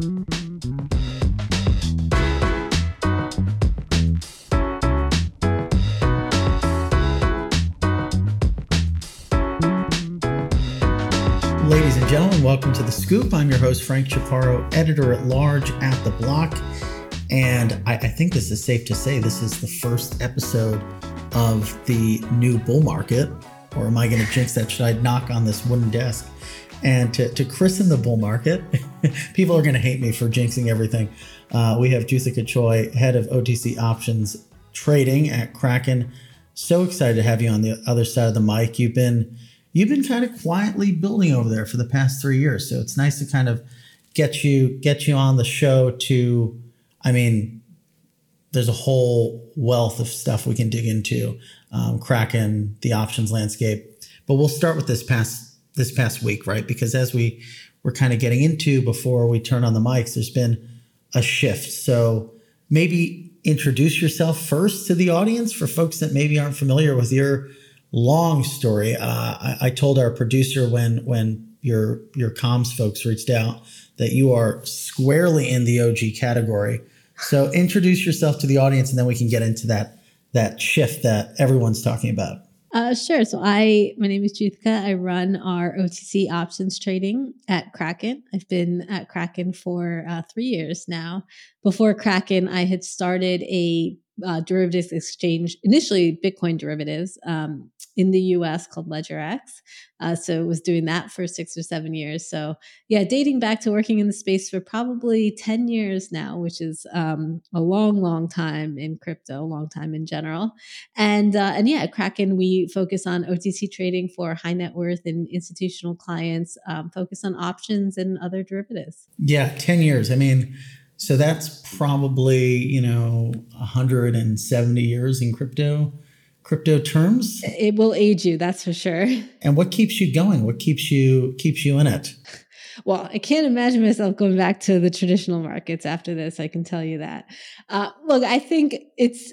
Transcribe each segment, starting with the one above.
Ladies and gentlemen, welcome to The Scoop. I'm your host, Frank Chaparro, editor at large at The Block. And I, I, think this is safe to say this is the first episode of the new bull market. Or am I going to jinx that? Should I knock on this wooden desk? And to, to christen the bull market, people are going to hate me for jinxing everything. Uh, we have Juthica Chou, head of OTC options trading at Kraken. So excited to have you on the other side of the mic. You've been you've been kind of quietly building over there for the past three years, so it's nice to kind of get you get you on the show to I mean, there's a whole wealth of stuff we can dig into, um, Kraken, the options landscape. But we'll start with this past this past week, right? Because as we were kind of getting into before we turn on the mics, there's been a shift. So maybe introduce yourself first to the audience for folks that maybe aren't familiar with your long story. Uh, I, I told our producer when when your your comms folks reached out that you are squarely in the OG category. So introduce yourself to the audience, and then we can get into that that shift that everyone's talking about. Uh, sure. So I, my name is Juthica. I run our OTC options trading at Kraken. I've been at Kraken for uh, three years now. Before Kraken, I had started a uh, derivatives exchange, initially Bitcoin derivatives um, in the US called LedgerX. Uh, so it was doing that for six or seven years. So yeah, dating back to working in the space for probably 10 years now, which is um, a long, long time in crypto, a long time in general. And, uh, and yeah, Kraken, we focus on OTC trading for high net worth and institutional clients, um, focus on options and other derivatives. Yeah, 10 years. I mean, so that's probably, you know, 170 years in crypto crypto terms. It will age you, that's for sure. And what keeps you going? What keeps you keeps you in it? Well, I can't imagine myself going back to the traditional markets after this. I can tell you that. Uh, look, I think it's.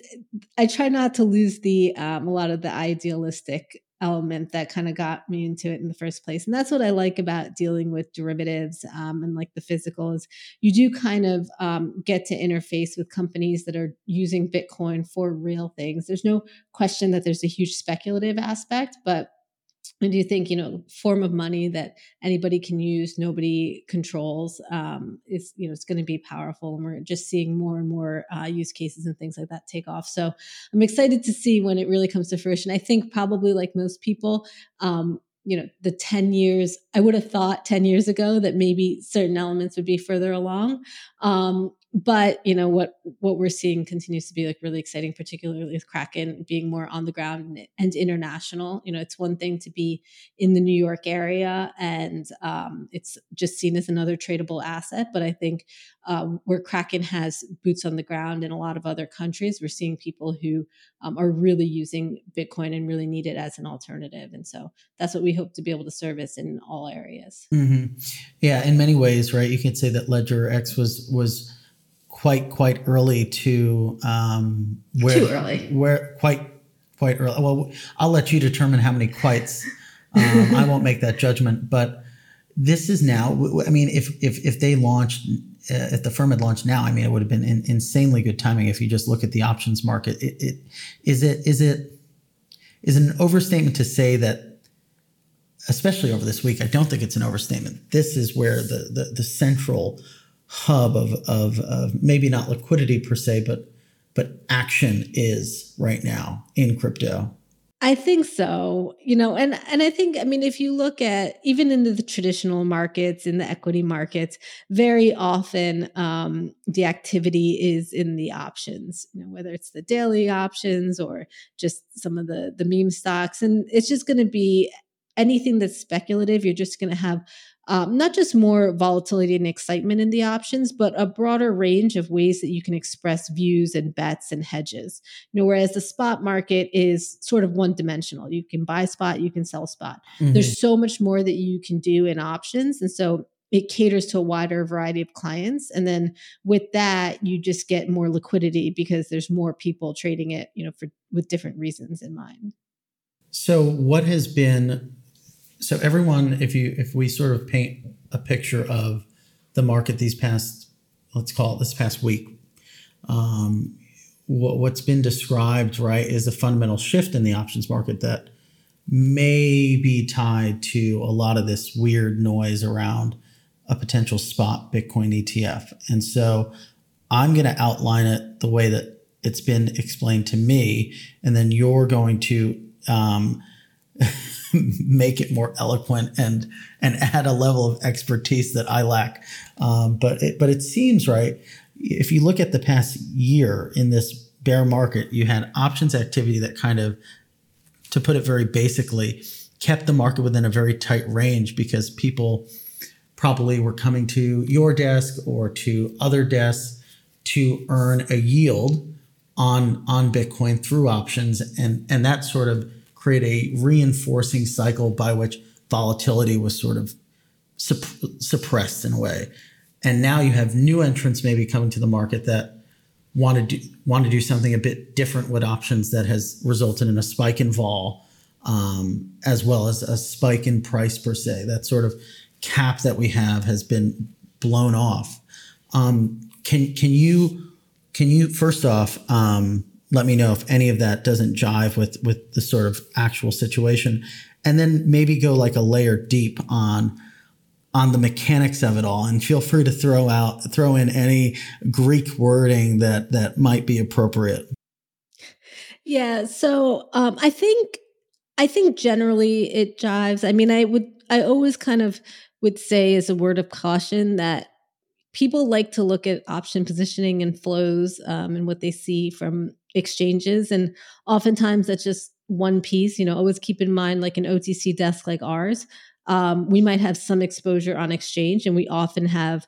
I try not to lose the um, a lot of the idealistic element that kind of got me into it in the first place. And that's what I like about dealing with derivatives um, and like the physical is you do kind of um, get to interface with companies that are using Bitcoin for real things. There's no question that there's a huge speculative aspect, but and do you think you know form of money that anybody can use nobody controls um, is you know it's going to be powerful and we're just seeing more and more uh, use cases and things like that take off. So i'm excited to see when it really comes to fruition. I think probably like most people um, you know the 10 years i would have thought 10 years ago that maybe certain elements would be further along um, but you know what what we're seeing continues to be like really exciting particularly with kraken being more on the ground and, international you know it's one thing to be in the new york area and um, it's just seen as another tradable asset but i think uh, where kraken has boots on the ground in a lot of other countries we're seeing people who um, are really using bitcoin and really need it as an alternative and so that's what we hope to be able to service in all areas mm-hmm. yeah in many ways right you could say that LedgerX was was quite quite early to um, where too early where quite quite early. Well, I'll let you determine how many quites. Um, I won't make that judgment, but this is now. I mean, if if if they launched, uh, if the firm had launched now, I mean, it would have been in, insanely good timing. If you just look at the options market, it, it is it is it is it an overstatement to say that, especially over this week. I don't think it's an overstatement. This is where the the, the central hub of, of, of maybe not liquidity per se, but but action is right now in crypto. I think so. You know, and and I think I mean if you look at even into the traditional markets in the equity markets, very often um, the activity is in the options. You know, whether it's the daily options or just some of the the meme stocks, and it's just going to be anything that's speculative. You're just going to have um, not just more volatility and excitement in the options, but a broader range of ways that you can express views and bets and hedges. You know, whereas the spot market is sort of one dimensional. You can buy spot, you can sell spot. Mm-hmm. There's so much more that you can do in options. And so it caters to a wider variety of clients and then with that you just get more liquidity because there's more people trading it you know for with different reasons in mind so what has been so everyone if you if we sort of paint a picture of the market these past, let's call it this past week, um, what, what's been described, right, is a fundamental shift in the options market that may be tied to a lot of this weird noise around a potential spot Bitcoin ETF. And so I'm going to outline it the way that it's been explained to me, and then you're going to um, make it more eloquent and and add a level of expertise that I lack. Um, but it, but it seems right. If you look at the past year in this bear market, you had options activity that kind of, to put it very basically, kept the market within a very tight range because people probably were coming to your desk or to other desks to earn a yield on on Bitcoin through options, and and that sort of create a reinforcing cycle by which volatility was sort of supp- suppressed in a way. And now you have new entrants maybe coming to the market that want to do want to do something a bit different with options that has resulted in a spike in vol, um, as well as a spike in price per se. That sort of cap that we have has been blown off. Um, can can you can you first off um, let me know if any of that doesn't jive with with the sort of actual situation, and then maybe go like a layer deep on on the mechanics of it all. And feel free to throw out throw in any greek wording that that might be appropriate. Yeah so um, i think i think generally it jives. I mean i would i always kind of would say as a word of caution that people like to look at option positioning and flows um, and what they see from exchanges. And oftentimes that's just one piece. You know, always keep in mind, like an OTC desk like ours, um, we might have some exposure on exchange, and we often have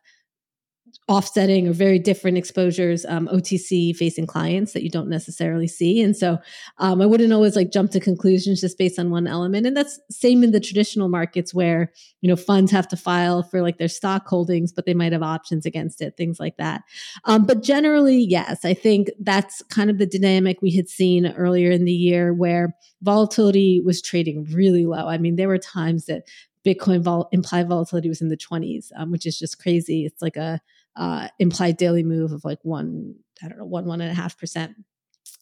offsetting or very different exposures um, otc facing clients that you don't necessarily see. And so um, i wouldn't always like jump to conclusions just based on one element. And that's same in the traditional markets where you know funds have to file for like their stock holdings but they might have options against it things like that. Um, but generally yes i think that's kind of the dynamic we had seen earlier in the year where volatility was trading really low. I mean there were times that Bitcoin vol- implied volatility was in the 20s, um, which is just crazy. It's like a uh, implied daily move of like one, I don't know, one, one and a half percent.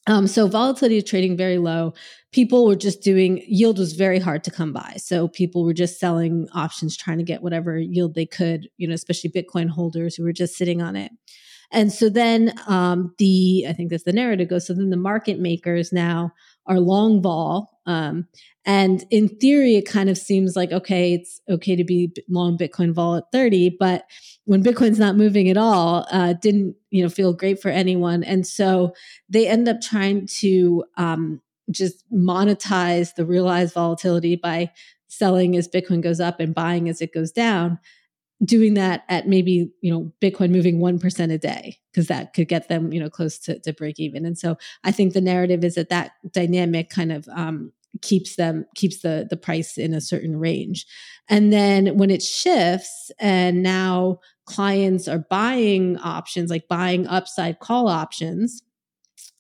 Um, so volatility is trading very low. People were just doing yield was very hard to come by. So people were just selling options, trying to get whatever yield they could, you know, especially Bitcoin holders who were just sitting on it. And so then um, the, I think that's the narrative goes. So then the market makers now are long vol. Um, and in theory, it kind of seems like, okay, it's okay to be long Bitcoin vol at 30, but when Bitcoin's not moving at all, uh, didn't, you know, feel great for anyone. And so they end up trying to um, just monetize the realized volatility by selling as Bitcoin goes up and buying as it goes down doing that at maybe you know bitcoin moving 1% a day because that could get them you know close to, to break even and so i think the narrative is that that dynamic kind of um, keeps them keeps the the price in a certain range and then when it shifts and now clients are buying options like buying upside call options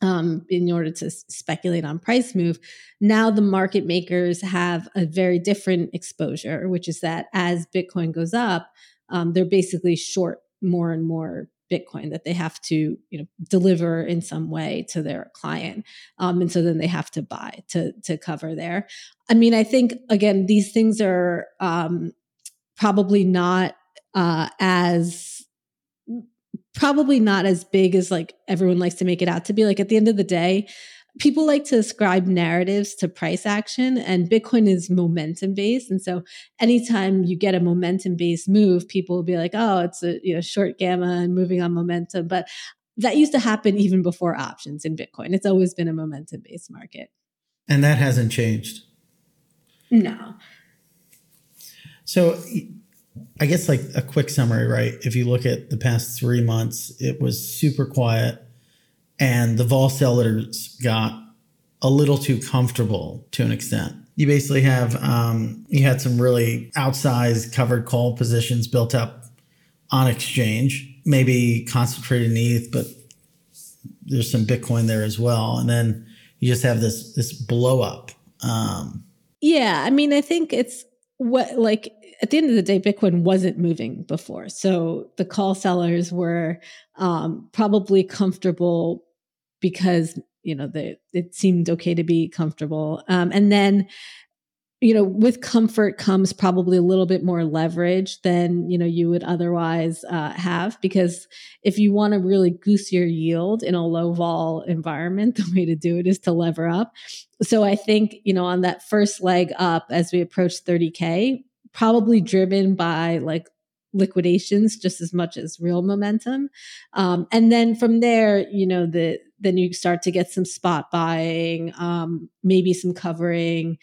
um, in order to speculate on price move. Now the market makers have a very different exposure, which is that as Bitcoin goes up, um, they're basically short more and more Bitcoin that they have to, you know, deliver in some way to their client, um, and so then they have to buy to to cover there. I mean, I think again, these things are um, probably not uh, as probably not as big as like everyone likes to make it out to be. Like at the end of the day, people like to ascribe narratives to price action and bitcoin is momentum based and so anytime you get a momentum based move people will be like oh it's a you know short gamma and moving on momentum but that used to happen even before options in bitcoin. It's always been a momentum based market. And that hasn't changed? No. So I guess like a quick summary, right? If you look at the past three months, it was super quiet, and the vol sellers got a little too comfortable to an extent. You basically have um, you had some really outsized covered call positions built up on exchange, maybe concentrated in ETH, but there's some Bitcoin there as well, and then you just have this this blow up. Um, yeah, I mean, I think it's what like at the end of the day, Bitcoin wasn't moving before. So the call sellers were um, probably comfortable because you know it seemed okay to be comfortable. Um, and then you know with comfort comes probably a little bit more leverage than you know you would otherwise uh, have because if you want to really goose your yield in a low vol environment the way to do it is to lever up so i think you know on that first leg up as we approach 30k probably driven by like liquidations just as much as real momentum. Um, and then from there, you know, the then you start to get some spot buying, um, maybe some covering,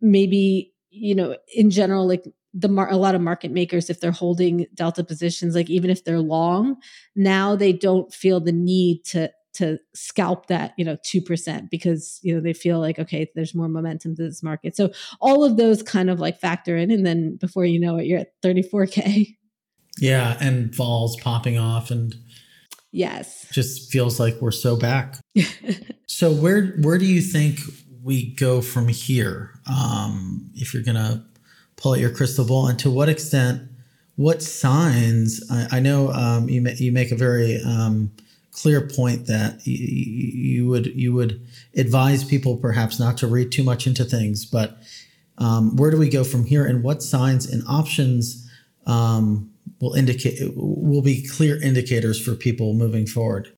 maybe you know, in general, like the mar- a lot of market makers, if they're holding delta positions, like even if they're long, now they don't feel the need to to scalp that you know 2% because you know they feel like okay there's more momentum to this market. So all of those kind of like factor in and then before you know it you're at 34k yeah and vols popping off and yes. Just feels like we're so back. So where where do you think we go from here? Um if you're gonna pull out your crystal ball and to what extent what signs i, I know um, you, you make a very um, clear point that you, you would you would advise people perhaps not to read too much into things, but um, where do we go from here, and what signs and options um, will indicate will be clear indicators for people moving forward?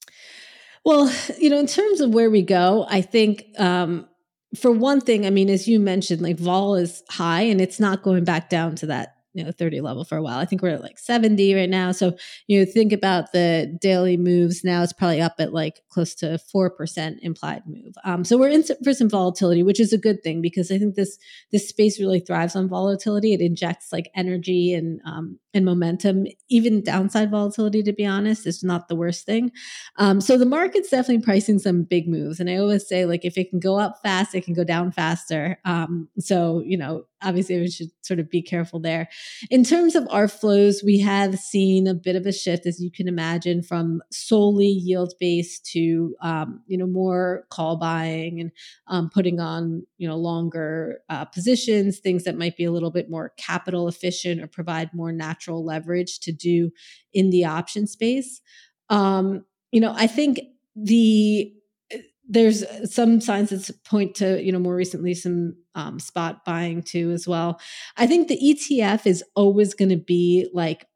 Well, you know, in terms of where we go, I think um, for one thing, I mean, as you mentioned, like vol is high and it's not going back down to that you know 30 level for a while. I think we're at like 70 right now. So you know think about the daily moves now. It's probably up at like close to four percent implied move. Um, so we're in for some volatility, which is a good thing because I think this this space really thrives on volatility. It injects like energy and um, and momentum. Even downside volatility, to be honest, is not the worst thing. Um, so the market's definitely pricing some big moves. And I always say like if it can go up fast, it can go down faster. Um, so you know obviously we should sort of be careful there. In terms of our flows, we have seen a bit of a shift, as you can imagine, from solely yield based to um, you know more call buying and um, putting on you know longer uh, positions, things that might be a little bit more capital efficient or provide more natural leverage to do in the option space. Um, you know, I think the there's some signs that point to you know more recently some um, spot buying too as well i think the etf is always going to be like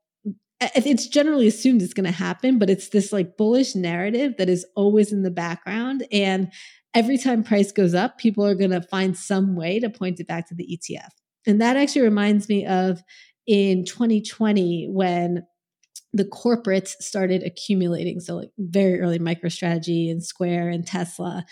it's generally assumed it's going to happen but it's this like bullish narrative that is always in the background and every time price goes up people are going to find some way to point it back to the etf and that actually reminds me of in 2020 when the corporates started accumulating. So, like very early MicroStrategy and Square and Tesla.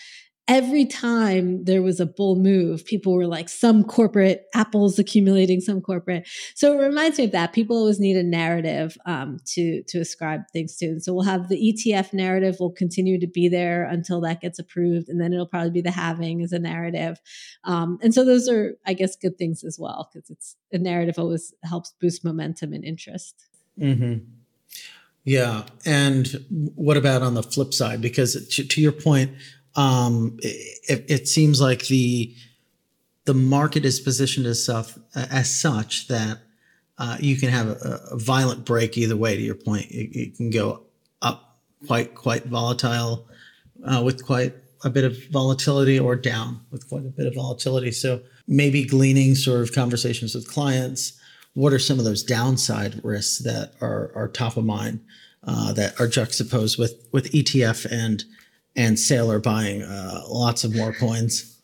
Every time there was a bull move, people were like, some corporate, Apple's accumulating some corporate. So it reminds me of that. People always need a narrative um, to to ascribe things to. And so we'll have the ETF narrative will continue to be there until that gets approved, and then it'll probably be the halving as a narrative. Um, and so those are, I guess, good things as well because it's a narrative always helps boost momentum and interest. Mm-hmm. Yeah. And what about on the flip side? Because to, to your point, um, it, it, seems like the the market is positioned as, such, as such that uh, you can have a, a, violent break either way. To your point, it, it can go up quite quite volatile uh, with quite a bit of volatility, or down with quite a bit of volatility. So maybe gleaning sort of conversations with clients what are some of those downside risks that are, are top of mind uh, that are juxtaposed with with ETF and and Saylor buying uh, lots of more coins?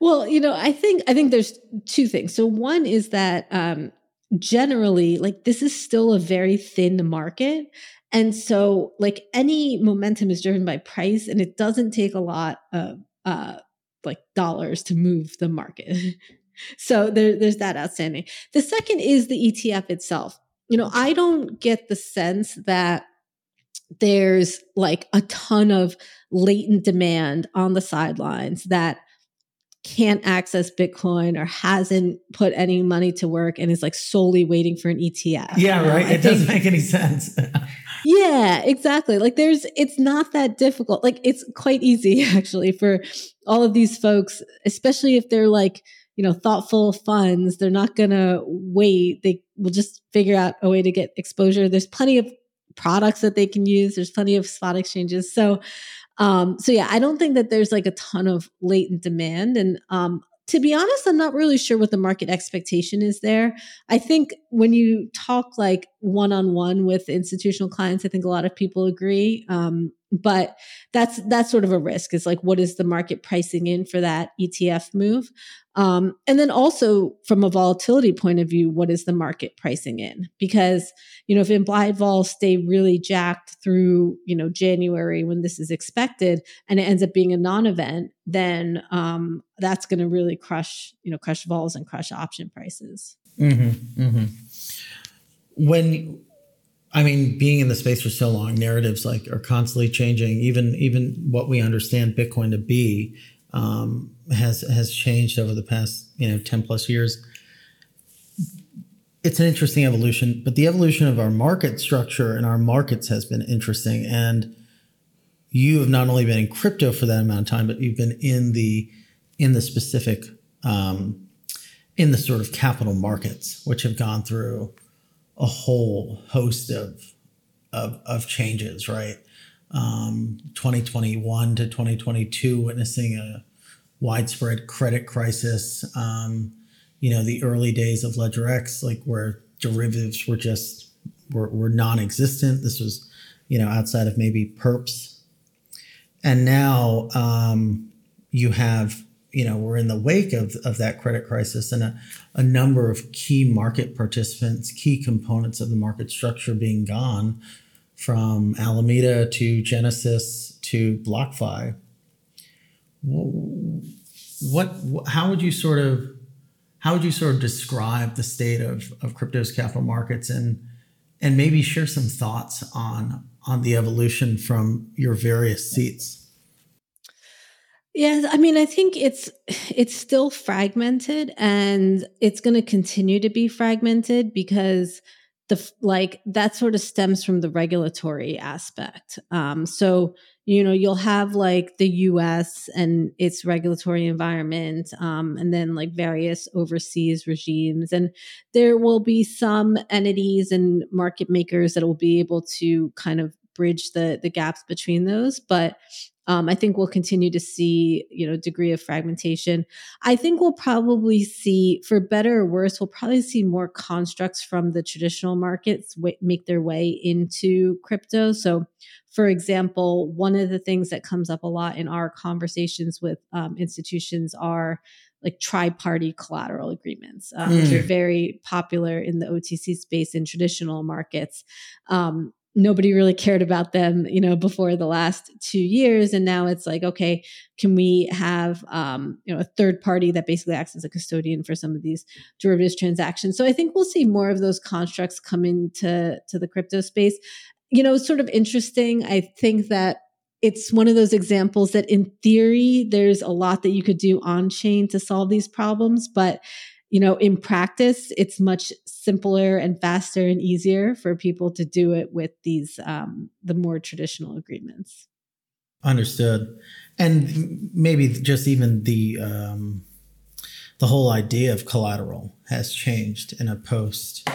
Well, you know, I think I think there's two things. So one is that um, generally, like this is still a very thin market. And so, like any momentum is driven by price, and it doesn't take a lot of uh, like dollars to move the market. so there, there's that outstanding. The second is the ETF itself. You know, I don't get the sense that there's like a ton of latent demand on the sidelines that can't access Bitcoin or hasn't put any money to work and is like solely waiting for an ETF. Yeah, right. it doesn't make any sense. yeah, exactly. Like there's, it's not that difficult. Like it's quite easy actually for all of these folks, especially if they're like, you know, thoughtful funds. They're not going to wait. They will just figure out a way to get exposure. There's plenty of products that they can use. There's plenty of spot exchanges. So, um, so yeah, I don't think that there's like a ton of latent demand. And um, to be honest, I'm not really sure what the market expectation is there. I think when you talk like one on one with institutional clients, I think a lot of people agree. Um, but that's that's sort of a risk. Is like what is the market pricing in for that ETF move? Um, and then also from a volatility point of view, what is the market pricing in? Because you know if implied vol stay really jacked through you know January when this is expected, and it ends up being a non-event, then um, that's going to really crush you know crush vols and crush option prices. Mm-hmm, mm-hmm. When I mean, being in the space for so long, narratives like are constantly changing. Even even what we understand Bitcoin to be um, has has changed over the past you know ten plus years. It's an interesting evolution, but the evolution of our market structure and our markets has been interesting. And you have not only been in crypto for that amount of time, but you've been in the in the specific um, in the sort of capital markets, which have gone through a whole host of of, of changes, right? Um, 2021 to 2022, witnessing a widespread credit crisis. Um, you know, the early days of LedgerX, like where derivatives were just were, were non-existent. This was, you know, outside of maybe perps, and now um, you have you know, we're in the wake of, of that credit crisis and a, a number of key market participants, key components of the market structure being gone from Alameda to Genesis to BlockFi. What, how would you sort of, how would you sort of describe the state of, of crypto's capital markets and, and maybe share some thoughts on, on the evolution from your various seats? Yeah, I mean, I think it's it's still fragmented and it's going to continue to be fragmented because the like that sort of stems from the regulatory aspect. Um, so you know you'll have like the U.S. and its regulatory environment, um, and then like various overseas regimes, and there will be some entities and market makers that will be able to kind of bridge the the gaps between those, but um, I think we'll continue to see, you know, degree of fragmentation. I think we'll probably see, for better or worse, we'll probably see more constructs from the traditional markets w- make their way into crypto. So, for example, one of the things that comes up a lot in our conversations with um, institutions are like tri-party collateral agreements, um, mm. which are hmm. very popular in the OTC space in traditional markets. Um, nobody really cared about them you know before the last two years. And now it's like okay can we have um, you know a third party that basically acts as a custodian for some of these derivatives transactions? So i think we'll see more of those constructs come into to the crypto space. You know it's sort of interesting. I think that it's one of those examples that in theory there's a lot that you could do on chain to solve these problems but you know, in practice, it's much simpler and faster and easier for people to do it with these um, the more traditional agreements. Understood, and maybe just even the um, the whole idea of collateral has changed in a post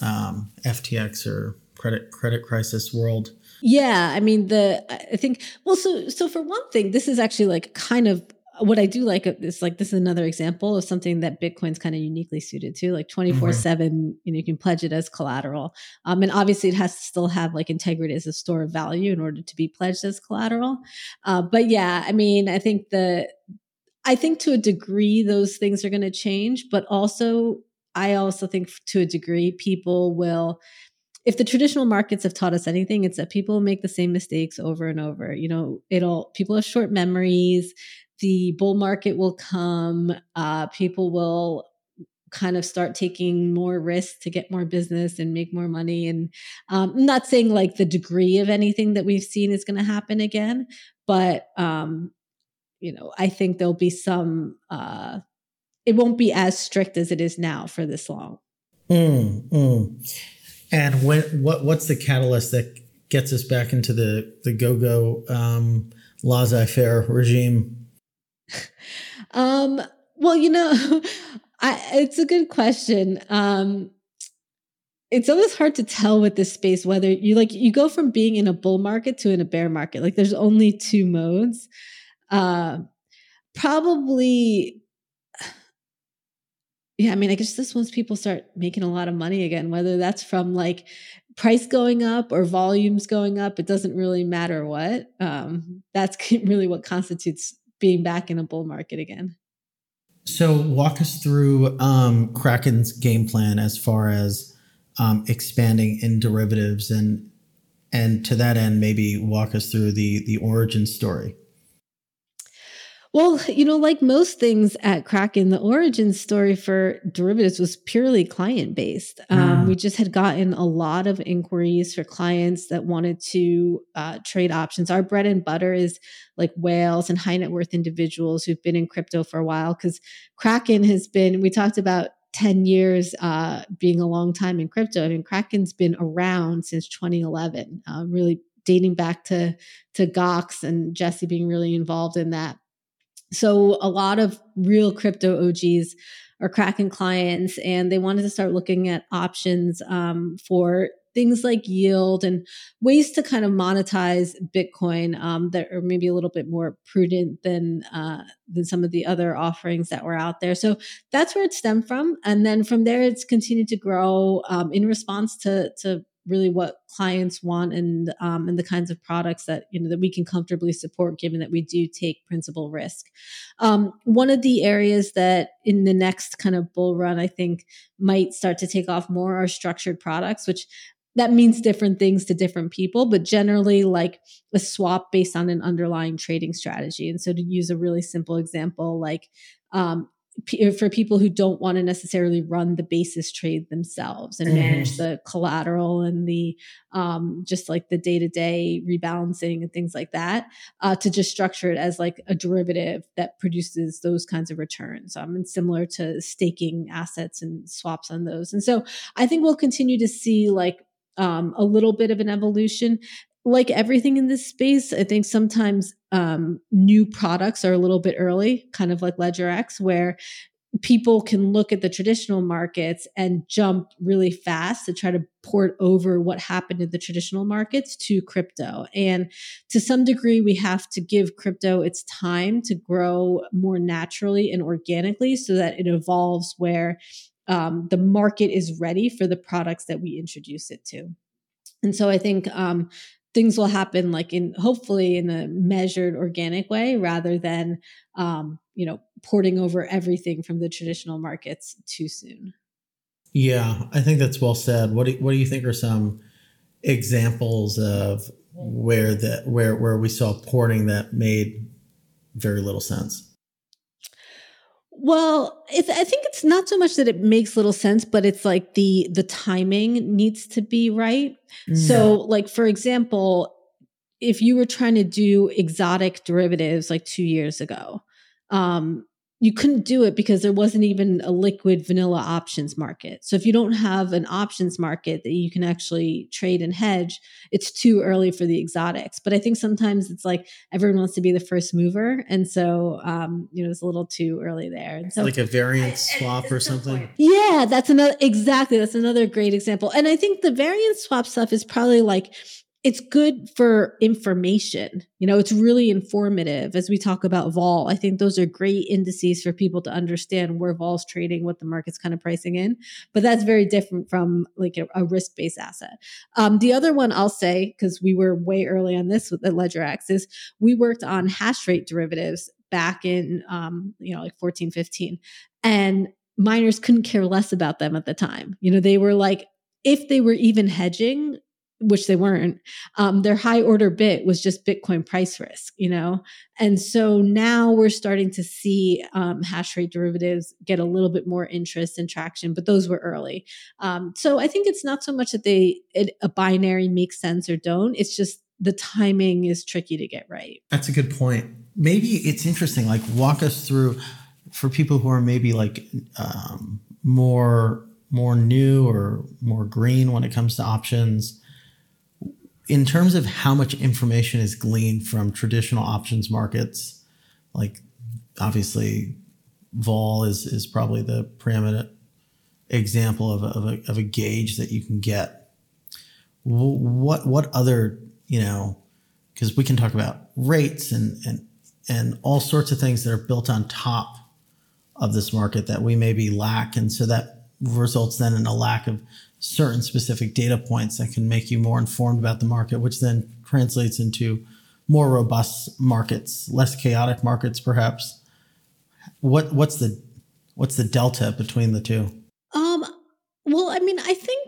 um, FTX or credit credit crisis world. Yeah, I mean the I think well so so for one thing this is actually like kind of what I do like is like this is another example of something that Bitcoin's kind of uniquely suited to, like 24 mm-hmm. 7, you know, you can pledge it as collateral. Um, and obviously it has to still have like integrity as a store of value in order to be pledged as collateral. Uh, but yeah, I mean, I think the, I think to a degree those things are going to change, but also I also think to a degree people will if the traditional markets have taught us anything, it's that people make the same mistakes over and over. You know, it'll people have short memories the bull market will come. Uh, people will kind of start taking more risks to get more business and make more money. And um, I'm not saying like the degree of anything that we've seen is going to happen again, but um, you know, I think there'll be some. Uh, it won't be as strict as it is now for this long. Mm, mm. And when what what's the catalyst that gets us back into the the go go um, laissez faire regime um, Well, you know, I, it's a good question. Um, it's always hard to tell with this space whether you like you go from being in a bull market to in a bear market. Like there's only two modes. Uh, probably yeah, I mean, I guess this once people start making a lot of money again, whether that's from like price going up or volumes going up, it doesn't really matter what. Um, that's really what constitutes being back in a bull market again. So, walk us through um, Kraken's game plan as far as um, expanding in derivatives, and and to that end, maybe walk us through the the origin story. Well, you know, like most things at Kraken, the origin story for derivatives was purely client based. Um, mm. We just had gotten a lot of inquiries for clients that wanted to uh, trade options. Our bread and butter is like whales and high net worth individuals who've been in crypto for a while because Kraken has been, we talked about 10 years uh, being a long time in crypto. I mean, Kraken's been around since 2011, uh, really dating back to to Gox and Jesse being really involved in that. So a lot of real crypto OGs are Kraken clients, and they wanted to start looking at options um, for things like yield and ways to kind of monetize Bitcoin um, that are maybe a little bit more prudent than uh, than some of the other offerings that were out there. So that's where it stemmed from, and then from there, it's continued to grow um, in response to to really what clients want and um, and the kinds of products that you know that we can comfortably support given that we do take principal risk. Um, one of the areas that in the next kind of bull run i think might start to take off more are structured products which that means different things to different people but generally like a swap based on an underlying trading strategy. And so to use a really simple example like um, for people who don't want to necessarily run the basis trade themselves and mm-hmm. manage the collateral and the um, just like the day to day rebalancing and things like that, uh, to just structure it as like a derivative that produces those kinds of returns. Um, and similar to staking assets and swaps on those. And so I think we'll continue to see like um, a little bit of an evolution like everything in this space, I think sometimes um, new products are a little bit early, kind of like LedgerX, where people can look at the traditional markets and jump really fast to try to port over what happened in the traditional markets to crypto. And to some degree, we have to give crypto its time to grow more naturally and organically so that it evolves where um, the market is ready for the products that we introduce it to. And so I think um, things will happen like in hopefully in a measured organic way rather than um, you know porting over everything from the traditional markets too soon. Yeah i think that's well said. What do, what do you think are some examples of where the where where we saw porting that made very little sense well, I think it's not so much that it makes little sense, but it's like the the timing needs to be right. No. So, like for example, if you were trying to do exotic derivatives like two years ago, um, you couldn't do it because there wasn't even a liquid vanilla options market. So if you don't have an options market that you can actually trade and hedge, it's too early for the exotics. But I think sometimes it's like everyone wants to be the first mover, and so um, you know it's a little too early there. And so like a variance swap or something. Yeah, that's another exactly. That's another great example. And I think the variance swap stuff is probably like it's good for information. You know, it's really informative as we talk about vol. I think those are great indices for people to understand where vol's trading, what the market's kind of pricing in. But that's very different from like a, a risk based asset. Um, the other one I'll say, because we were way early on this with the LedgerX, is we worked on hash rate derivatives back in, um, you know, like 14, 15. And miners couldn't care less about them at the time. You know, they were like, if they were even hedging, which they weren't um, their high order bit was just bitcoin price risk you know? And so now we're starting to see um, hash rate derivatives get a little bit more interest and traction but those were early. Um, so i think it's not so much that they it, a binary makes sense or don't it's just the timing is tricky to get right. That's a good point. Maybe it's interesting like walk us through for people who are maybe like um, more more new or more green when it comes to options in terms of how much information is gleaned from traditional options markets, like obviously vol is is probably the preeminent example of a, of a, of a gauge that you can get. What what other you know? Because we can talk about rates and and and all sorts of things that are built on top of this market that we maybe lack, and so that results then in a lack of certain specific data points that can make you more informed about the market, which then translates into more robust markets, less chaotic markets, perhaps. What what's the what's the delta between the two? Um, well, I mean, I think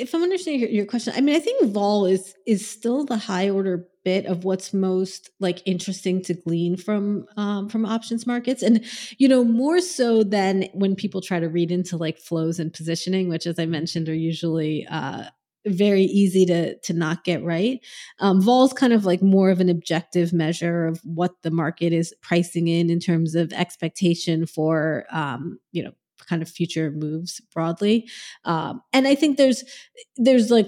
if I'm understanding your, question, I mean, I think vol is is still the high order bit of what's most like interesting to glean from um, from options markets, and you know more so than when people try to read into like flows and positioning, which, as I mentioned, are usually uh, very easy to to not get right. Um, vol is kind of like more of an objective measure of what the market is pricing in in terms of expectation for um, you know kind of future moves broadly. Um, and I think there's there's like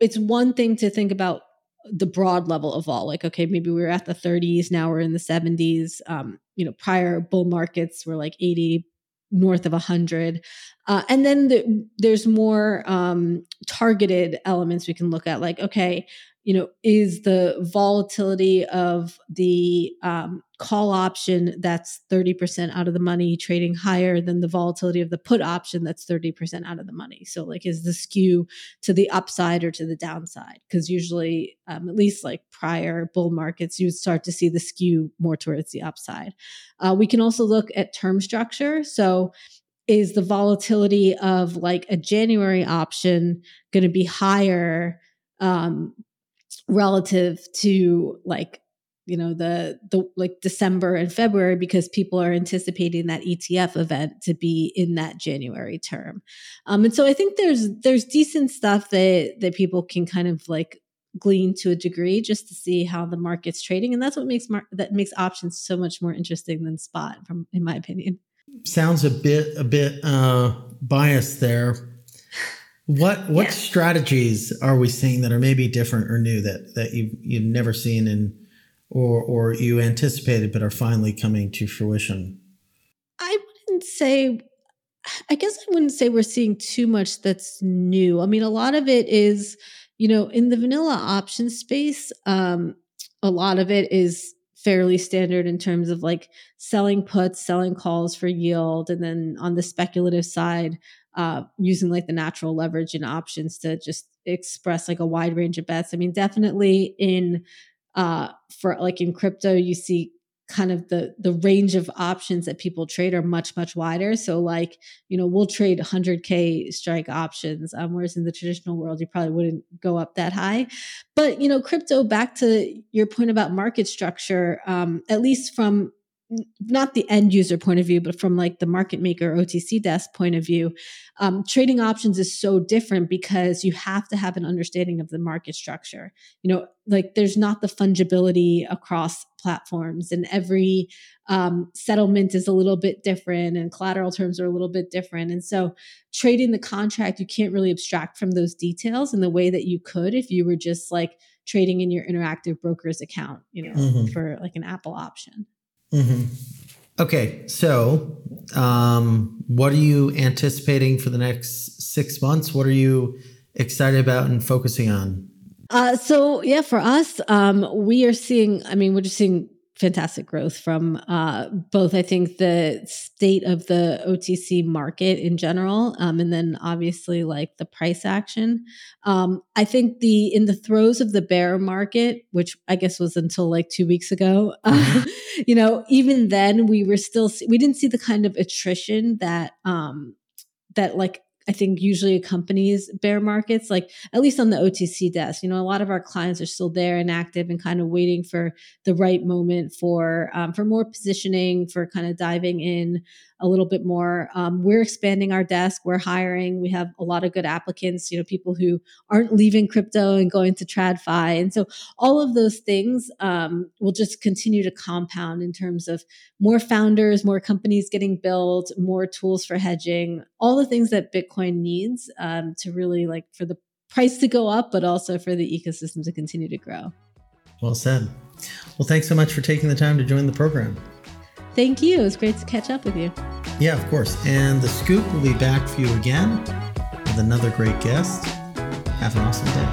it's one thing to think about the broad level of all like okay maybe we were at the 30s now we're in the 70s um, you know prior bull markets were like 80 north of 100 uh, and then the, there's more um, targeted elements we can look at like okay you know is the volatility of the um, call option that's 30% out of the money trading higher than the volatility of the put option that's 30% out of the money. So like is the skew to the upside or to the downside? Because usually um, at least like prior bull markets you would start to see the skew more towards the upside. Uh, we can also look at term structure. So is the volatility of like a January option going to be higher um, relative to like you know the the like December and February because people are anticipating that ETF event to be in that January term. Um, and so I think there's there's decent stuff that that people can kind of like glean to a degree just to see how the market's trading and that's what makes mar- that makes options so much more interesting than spot from in my opinion sounds a bit a bit uh biased there what what yeah. strategies are we seeing that are maybe different or new that that you you've never seen in or or you anticipated but are finally coming to fruition? I wouldn't say I guess I wouldn't say we're seeing too much that's new. I mean, a lot of it is, you know, in the vanilla option space, um, a lot of it is fairly standard in terms of like selling puts, selling calls for yield, and then on the speculative side, uh, using like the natural leverage and options to just express like a wide range of bets. I mean, definitely in uh, for like in crypto, you see kind of the the range of options that people trade are much much wider. So like you know we'll trade 100k strike options um, whereas in the traditional world you probably wouldn't go up that high. But you know crypto back to your point about market structure um, at least from not the end user point of view, but from like the market maker OTC desk point of view, um, trading options is so different because you have to have an understanding of the market structure. You know, like there's not the fungibility across platforms, and every um, settlement is a little bit different, and collateral terms are a little bit different. And so, trading the contract, you can't really abstract from those details in the way that you could if you were just like trading in your interactive broker's account, you know, mm-hmm. for like an Apple option. Mm-hmm. Okay, so um, what are you anticipating for the next six months? What are you excited about and focusing on? Uh, so yeah, for us, um, we are seeing. I mean, we're just seeing fantastic growth from uh, both, I think, the state of the OTC market in general, um, and then obviously like the price action. Um, I think the in the throes of the bear market, which I guess was until like two weeks ago, uh, you know, even then we were still we didn't see the kind of attrition that um, that like I think usually accompanies bear markets, like at least on the OTC desk. You know, a lot of our clients are still there and active and kind of waiting for the right moment for um, for more positioning, for kind of diving in a little bit more. Um, we're expanding our desk. We're hiring. We have a lot of good applicants. You know, people who aren't leaving crypto and going to TradFi, and so all of those things um, will just continue to compound in terms of more founders, more companies getting built, more tools for hedging, all the things that Bitcoin needs um, to really like for the price to go up, but also for the ecosystem to continue to grow. Well said. Well, thanks so much for taking the time to join the program. Thank you. It was great to catch up with you. Yeah, of course. And the scoop will be back for you again with another great guest. Have an awesome day.